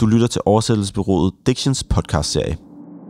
Du lytter til oversættelsesbyrået Dictions podcast-serie.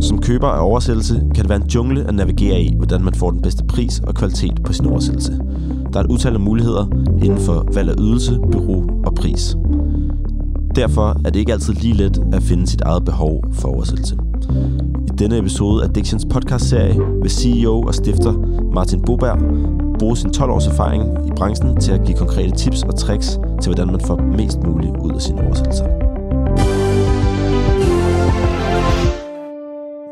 Som køber af oversættelse kan det være en jungle at navigere i, hvordan man får den bedste pris og kvalitet på sin oversættelse. Der er et utal af muligheder inden for valg af ydelse, bureau og pris. Derfor er det ikke altid lige let at finde sit eget behov for oversættelse. I denne episode af Dictions podcast-serie vil CEO og stifter Martin Boberg bruge sin 12 års erfaring i branchen til at give konkrete tips og tricks til, hvordan man får mest muligt ud af sine oversættelser.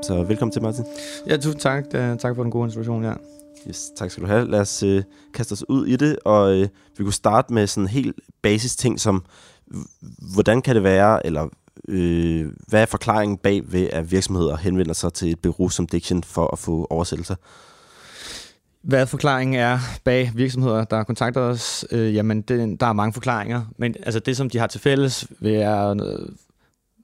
Så velkommen til, Martin. Ja, tusind tak. Tak for den gode instruktion, ja. Yes, tak skal du have. Lad os øh, kaste os ud i det, og øh, vi kunne starte med sådan helt basis ting som, hvordan kan det være, eller øh, hvad er forklaringen bag ved, at virksomheder henvender sig til et bureau som Diction for at få oversættelser? Hvad forklaringen er bag virksomheder, der kontakter os, øh, jamen det, der er mange forklaringer, men altså det, som de har til fælles, vil øh,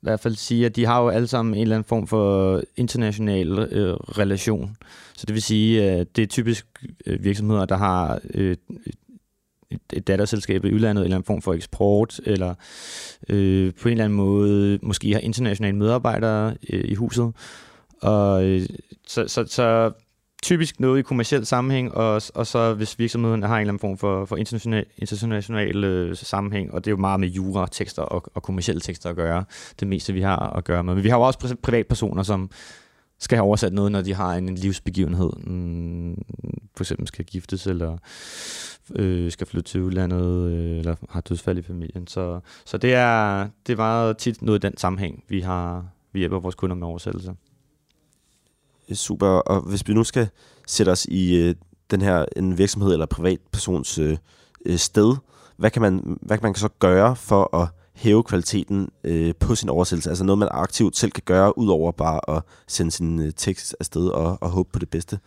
i hvert fald sige, at de har jo alle sammen en eller anden form for international øh, relation. Så det vil sige, at det er typisk øh, virksomheder, der har øh, et, et datterselskab i udlandet, eller en form for eksport, eller øh, på en eller anden måde måske har internationale medarbejdere øh, i huset. Og øh, så, så, så typisk noget i kommersiel sammenhæng, og, og så hvis virksomheden har en eller anden form for, for international, international øh, sammenhæng, og det er jo meget med jura-tekster og, og kommersielle tekster at gøre, det meste vi har at gøre med. Men vi har jo også privatpersoner, som skal have oversat noget, når de har en livsbegivenhed. Mm, for eksempel skal giftes, eller øh, skal flytte til udlandet, øh, eller har dødsfald i familien. Så, så det, er, det er meget tit noget i den sammenhæng, vi har vi hjælper vores kunder med oversættelser. Øh, super, og hvis vi nu skal sætte os i øh, den her en virksomhed eller privatpersons øh, øh, sted, hvad kan, man, hvad kan man så gøre for at hæve kvaliteten øh, på sin oversættelse? Altså noget, man aktivt selv kan gøre, udover bare at sende sin øh, tekst afsted og, og håbe på det bedste.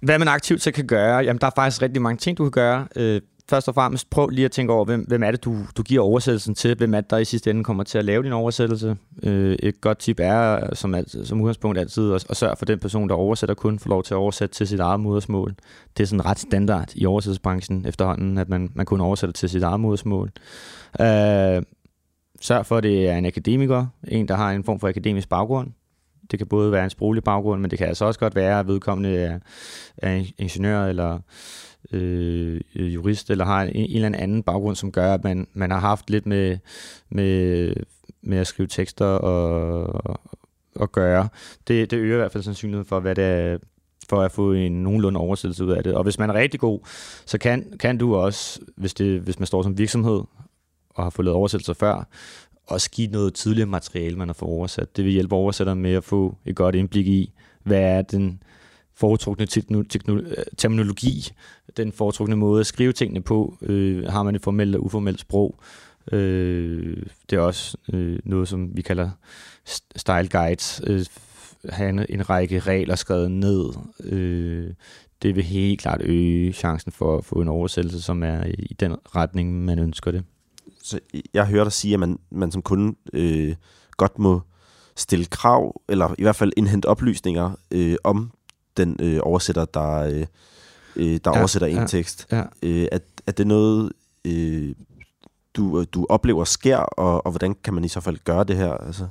Hvad man aktivt så kan gøre? Jamen, der er faktisk rigtig mange ting, du kan gøre. Øh, først og fremmest prøv lige at tænke over, hvem, hvem er det, du, du giver oversættelsen til? Hvem er det, der i sidste ende kommer til at lave din oversættelse? Øh, et godt tip er, som, altid, som udgangspunkt altid, at, at sørge for den person, der oversætter, kun får lov til at oversætte til sit eget modersmål. Det er sådan ret standard i oversættelsesbranchen efterhånden, at man, man kun oversætter til sit eget modersmål. Øh, sørg for, at det er en akademiker, en, der har en form for akademisk baggrund. Det kan både være en sproglig baggrund, men det kan altså også godt være, at vedkommende er, er ingeniør eller øh, jurist, eller har en, en eller anden baggrund, som gør, at man, man har haft lidt med, med, med at skrive tekster og, og gøre. Det, det øger i hvert fald sandsynligheden for, hvad det er, for at få en nogenlunde oversættelse ud af det. Og hvis man er rigtig god, så kan, kan du også, hvis, det, hvis man står som virksomhed og har fået lavet oversættelser før, også give noget tidligere materiale, man har fået oversat. Det vil hjælpe oversætteren med at få et godt indblik i, hvad er den foretrukne øh, terminologi, den foretrukne måde at skrive tingene på. Øh, har man et formelt eller uformelt sprog? Øh, det er også øh, noget, som vi kalder style guides. Øh, have en, en række regler skrevet ned. Øh, det vil helt klart øge chancen for at få en oversættelse, som er i den retning, man ønsker det. Så jeg hører dig sige, at man, man som kunde øh, godt må stille krav, eller i hvert fald indhente oplysninger øh, om den øh, oversætter, der, øh, øh der ja, oversætter en ja, tekst. Ja. Øh, er, er det noget, øh, du, du oplever sker, og, og hvordan kan man i så fald gøre det her? Altså?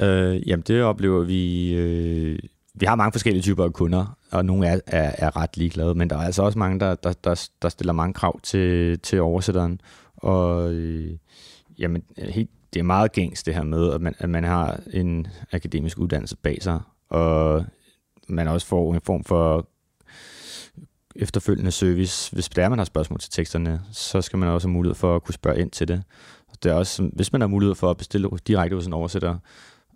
Øh, jamen, det oplever vi... Øh, vi har mange forskellige typer af kunder, og nogle er, er, er ret ligeglade, men der er altså også mange, der, der, der, der stiller mange krav til, til oversætteren. Og øh, jamen, helt, det er meget gængs det her med, at man, at man har en akademisk uddannelse bag sig, og man også får en form for efterfølgende service. Hvis der er, man har spørgsmål til teksterne, så skal man også have mulighed for at kunne spørge ind til det. det er også, hvis man har mulighed for at bestille direkte hos en oversætter,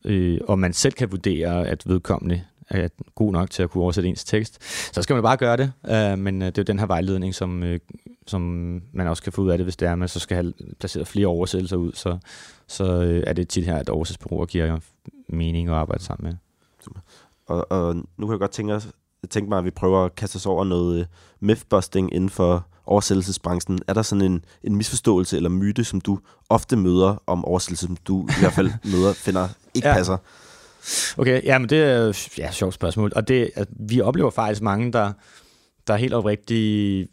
øh, og man selv kan vurdere, at vedkommende er god nok til at kunne oversætte ens tekst, så skal man bare gøre det. Uh, men øh, det er jo den her vejledning, som, øh, som man også kan få ud af det, hvis det er, at man så skal have placeret flere oversættelser ud, så, så uh, er det tit her, at oversættelsesbureauer giver mening at arbejde sammen med. Og, og nu kan jeg godt tænke, tænke mig, at vi prøver at kaste os over noget uh, mythbusting inden for oversættelsesbranchen. Er der sådan en, en misforståelse eller myte, som du ofte møder om oversættelse, som du i hvert fald møder, finder ikke ja. passer? Okay, ja, men det er ja, et sjovt spørgsmål. Og det, at vi oplever faktisk mange, der, der helt oprigtigt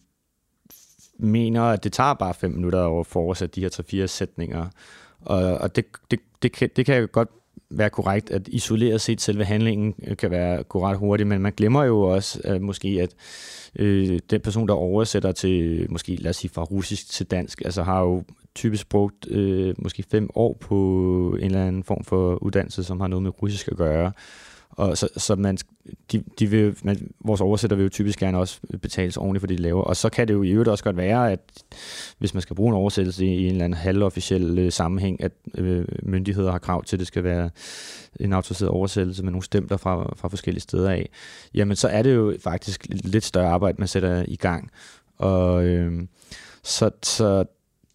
mener, at det tager bare fem minutter at få de her tre-fire sætninger. Og, og det, det, det, kan, det kan godt være korrekt, at isoleret set selve handlingen øh, kan være gå ret hurtigt, men man glemmer jo også at måske, at øh, den person, der oversætter til, måske lad os sige fra russisk til dansk, altså har jo typisk brugt øh, måske fem år på en eller anden form for uddannelse, som har noget med russisk at gøre. Og så, så man, de, de vil, man, vores oversætter vil jo typisk gerne også betales ordentligt for det, de laver. Og så kan det jo i øvrigt også godt være, at hvis man skal bruge en oversættelse i en eller anden halvofficiel øh, sammenhæng, at øh, myndigheder har krav til, at det skal være en autoriseret oversættelse med nogle stempler fra, fra forskellige steder af, jamen så er det jo faktisk lidt større arbejde, man sætter i gang. Og øh, så, så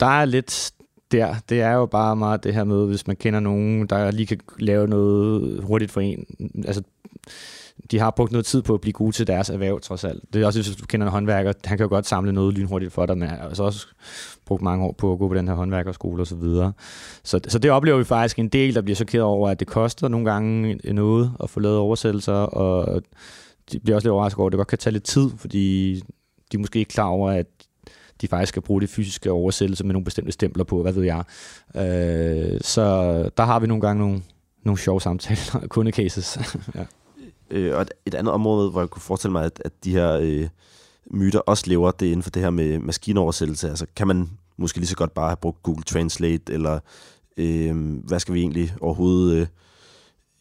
der er lidt der, det er jo bare meget det her med, hvis man kender nogen, der lige kan lave noget hurtigt for en. Altså, de har brugt noget tid på at blive gode til deres erhverv, trods alt. Det er også, hvis du kender en håndværker, han kan jo godt samle noget lynhurtigt for dig, men har altså også brugt mange år på at gå på den her håndværkerskole og så videre. Så, så det oplever vi faktisk en del, der bliver chokeret over, at det koster nogle gange noget at få lavet oversættelser, og de bliver også lidt overrasket over, at det godt kan tage lidt tid, fordi de er måske ikke klar over, at de faktisk skal bruge det fysiske oversættelse med nogle bestemte stempler på, hvad ved jeg. Øh, så der har vi nogle gange nogle, nogle sjove samtaler, kundecases. ja. øh, og et, et andet område, hvor jeg kunne forestille mig, at, at de her øh, myter også lever, det er inden for det her med maskinoversættelse. Altså kan man måske lige så godt bare have brugt Google Translate, eller øh, hvad skal vi egentlig overhovedet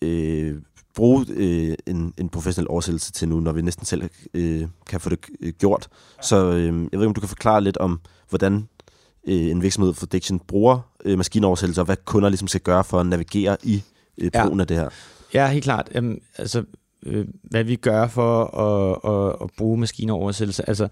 øh, øh, bruge øh, en, en professionel oversættelse til nu, når vi næsten selv øh, kan få det øh, gjort. Så øh, jeg ved ikke, om du kan forklare lidt om, hvordan øh, en virksomhed for Diction bruger øh, maskinoversættelse, og hvad kunder ligesom skal gøre for at navigere i øh, brugen ja. af det her. Ja, helt klart. Jamen, altså, øh, hvad vi gør for at, at, at bruge maskinoversættelse. Altså,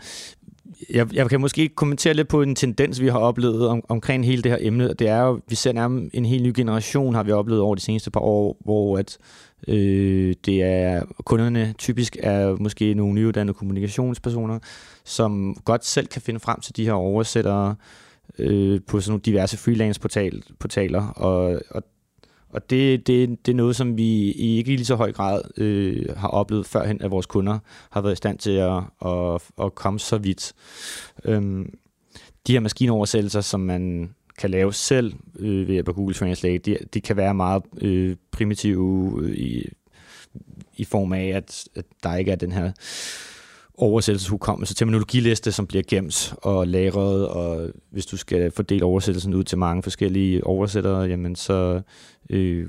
jeg, jeg kan måske kommentere lidt på en tendens, vi har oplevet om, omkring hele det her emne. Det er jo, vi ser nærmest en helt ny generation, har vi oplevet over de seneste par år, hvor at øh, det er kunderne typisk er måske nogle nyuddannede kommunikationspersoner, som godt selv kan finde frem til de her oversættere øh, på sådan nogle diverse freelance-portaler, og, og og det, det, det er noget, som vi i ikke i lige så høj grad øh, har oplevet førhen, at vores kunder har været i stand til at, at, at komme så vidt. Øhm, de her maskinoversættelser, som man kan lave selv øh, ved hjælp af Google Translate, de, de kan være meget øh, primitive øh, i, i form af, at, at der ikke er den her oversættelseshukommelse, terminologiliste, som bliver gemt og lagret, og hvis du skal fordele oversættelsen ud til mange forskellige oversættere, jamen så øh,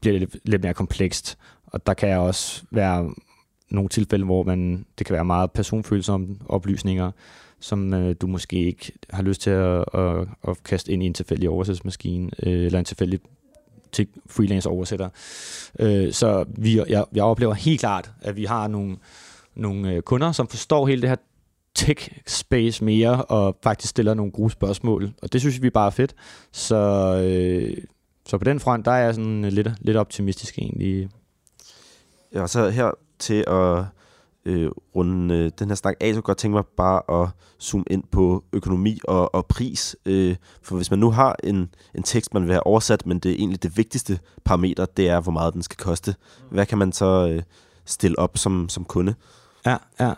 bliver det lidt, lidt mere komplekst. Og der kan også være nogle tilfælde, hvor man, det kan være meget personfølsomme oplysninger, som øh, du måske ikke har lyst til at, at, at kaste ind i en tilfældig oversættelsesmaskine, øh, eller en tilfældig til freelance oversætter. Øh, så vi, jeg, jeg oplever helt klart, at vi har nogle nogle øh, kunder, som forstår hele det her tech-space mere, og faktisk stiller nogle gode spørgsmål. Og det synes vi bare er fedt. Så, øh, så på den front, der er jeg sådan lidt, lidt optimistisk egentlig. Ja, så her til at øh, runde øh, den her snak af, så kunne jeg godt tænke mig bare at zoome ind på økonomi og, og pris. Øh, for hvis man nu har en, en tekst, man vil have oversat, men det er egentlig det vigtigste parameter, det er, hvor meget den skal koste. Hvad kan man så øh, stille op som, som kunde? Ja, ja.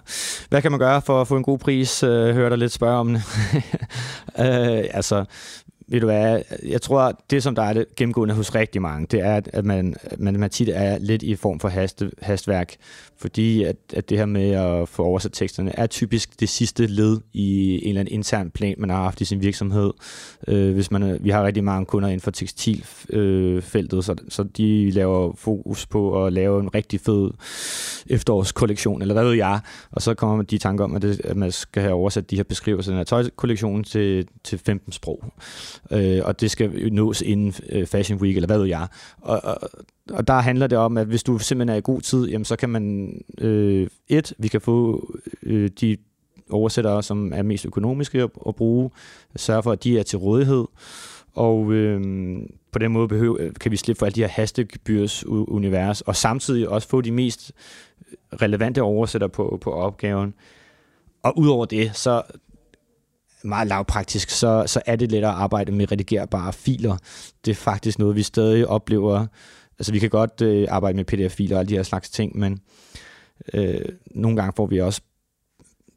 Hvad kan man gøre for at få en god pris? Øh, hører der lidt spørge om det. øh, altså, ved du hvad, jeg tror, det som der er det gennemgående hos rigtig mange, det er, at man, man, man tit er lidt i form for haste, hastværk, fordi at, at det her med at få oversat teksterne er typisk det sidste led i en eller anden intern plan, man har haft i sin virksomhed. Øh, hvis man, vi har rigtig mange kunder inden for tekstilfeltet, øh, så, så de laver fokus på at lave en rigtig fed efterårskollektion, eller hvad ved jeg, og så kommer man de tanker om, at, det, at man skal have oversat de her beskrivelser af tøjkollektionen til, til 15 sprog øh, og det skal nås inden øh, Fashion Week, eller hvad ved jeg. Og, og, og der handler det om, at hvis du simpelthen er i god tid, jamen så kan man, øh, et, vi kan få øh, de oversættere, som er mest økonomiske at, at bruge, sørge for, at de er til rådighed, og øh, på den måde behøver, øh, kan vi slippe for alle de her hastegebyrs univers, og samtidig også få de mest relevante oversætter på, på opgaven. Og udover det, så meget lavpraktisk, så, så er det lettere at arbejde med redigerbare filer. Det er faktisk noget, vi stadig oplever. Altså vi kan godt øh, arbejde med pdf-filer og alle de her slags ting, men øh, nogle gange får vi også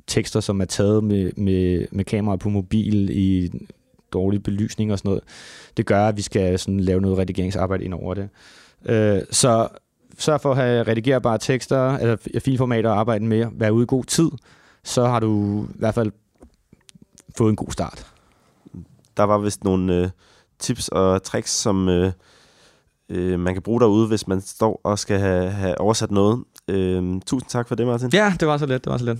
tekster, som er taget med, med, med kamera på mobil i dårlig belysning og sådan noget. Det gør, at vi skal sådan lave noget redigeringsarbejde ind over det. Øh, så sørg for at have redigerbare tekster, eller filformater at arbejde med, være ude i god tid, så har du i hvert fald fået en god start. Der var vist nogle øh, tips og tricks, som øh, øh, man kan bruge derude, hvis man står og skal have, have oversat noget. Øh, tusind tak for det, Martin. Ja, det var så let. Det var så let.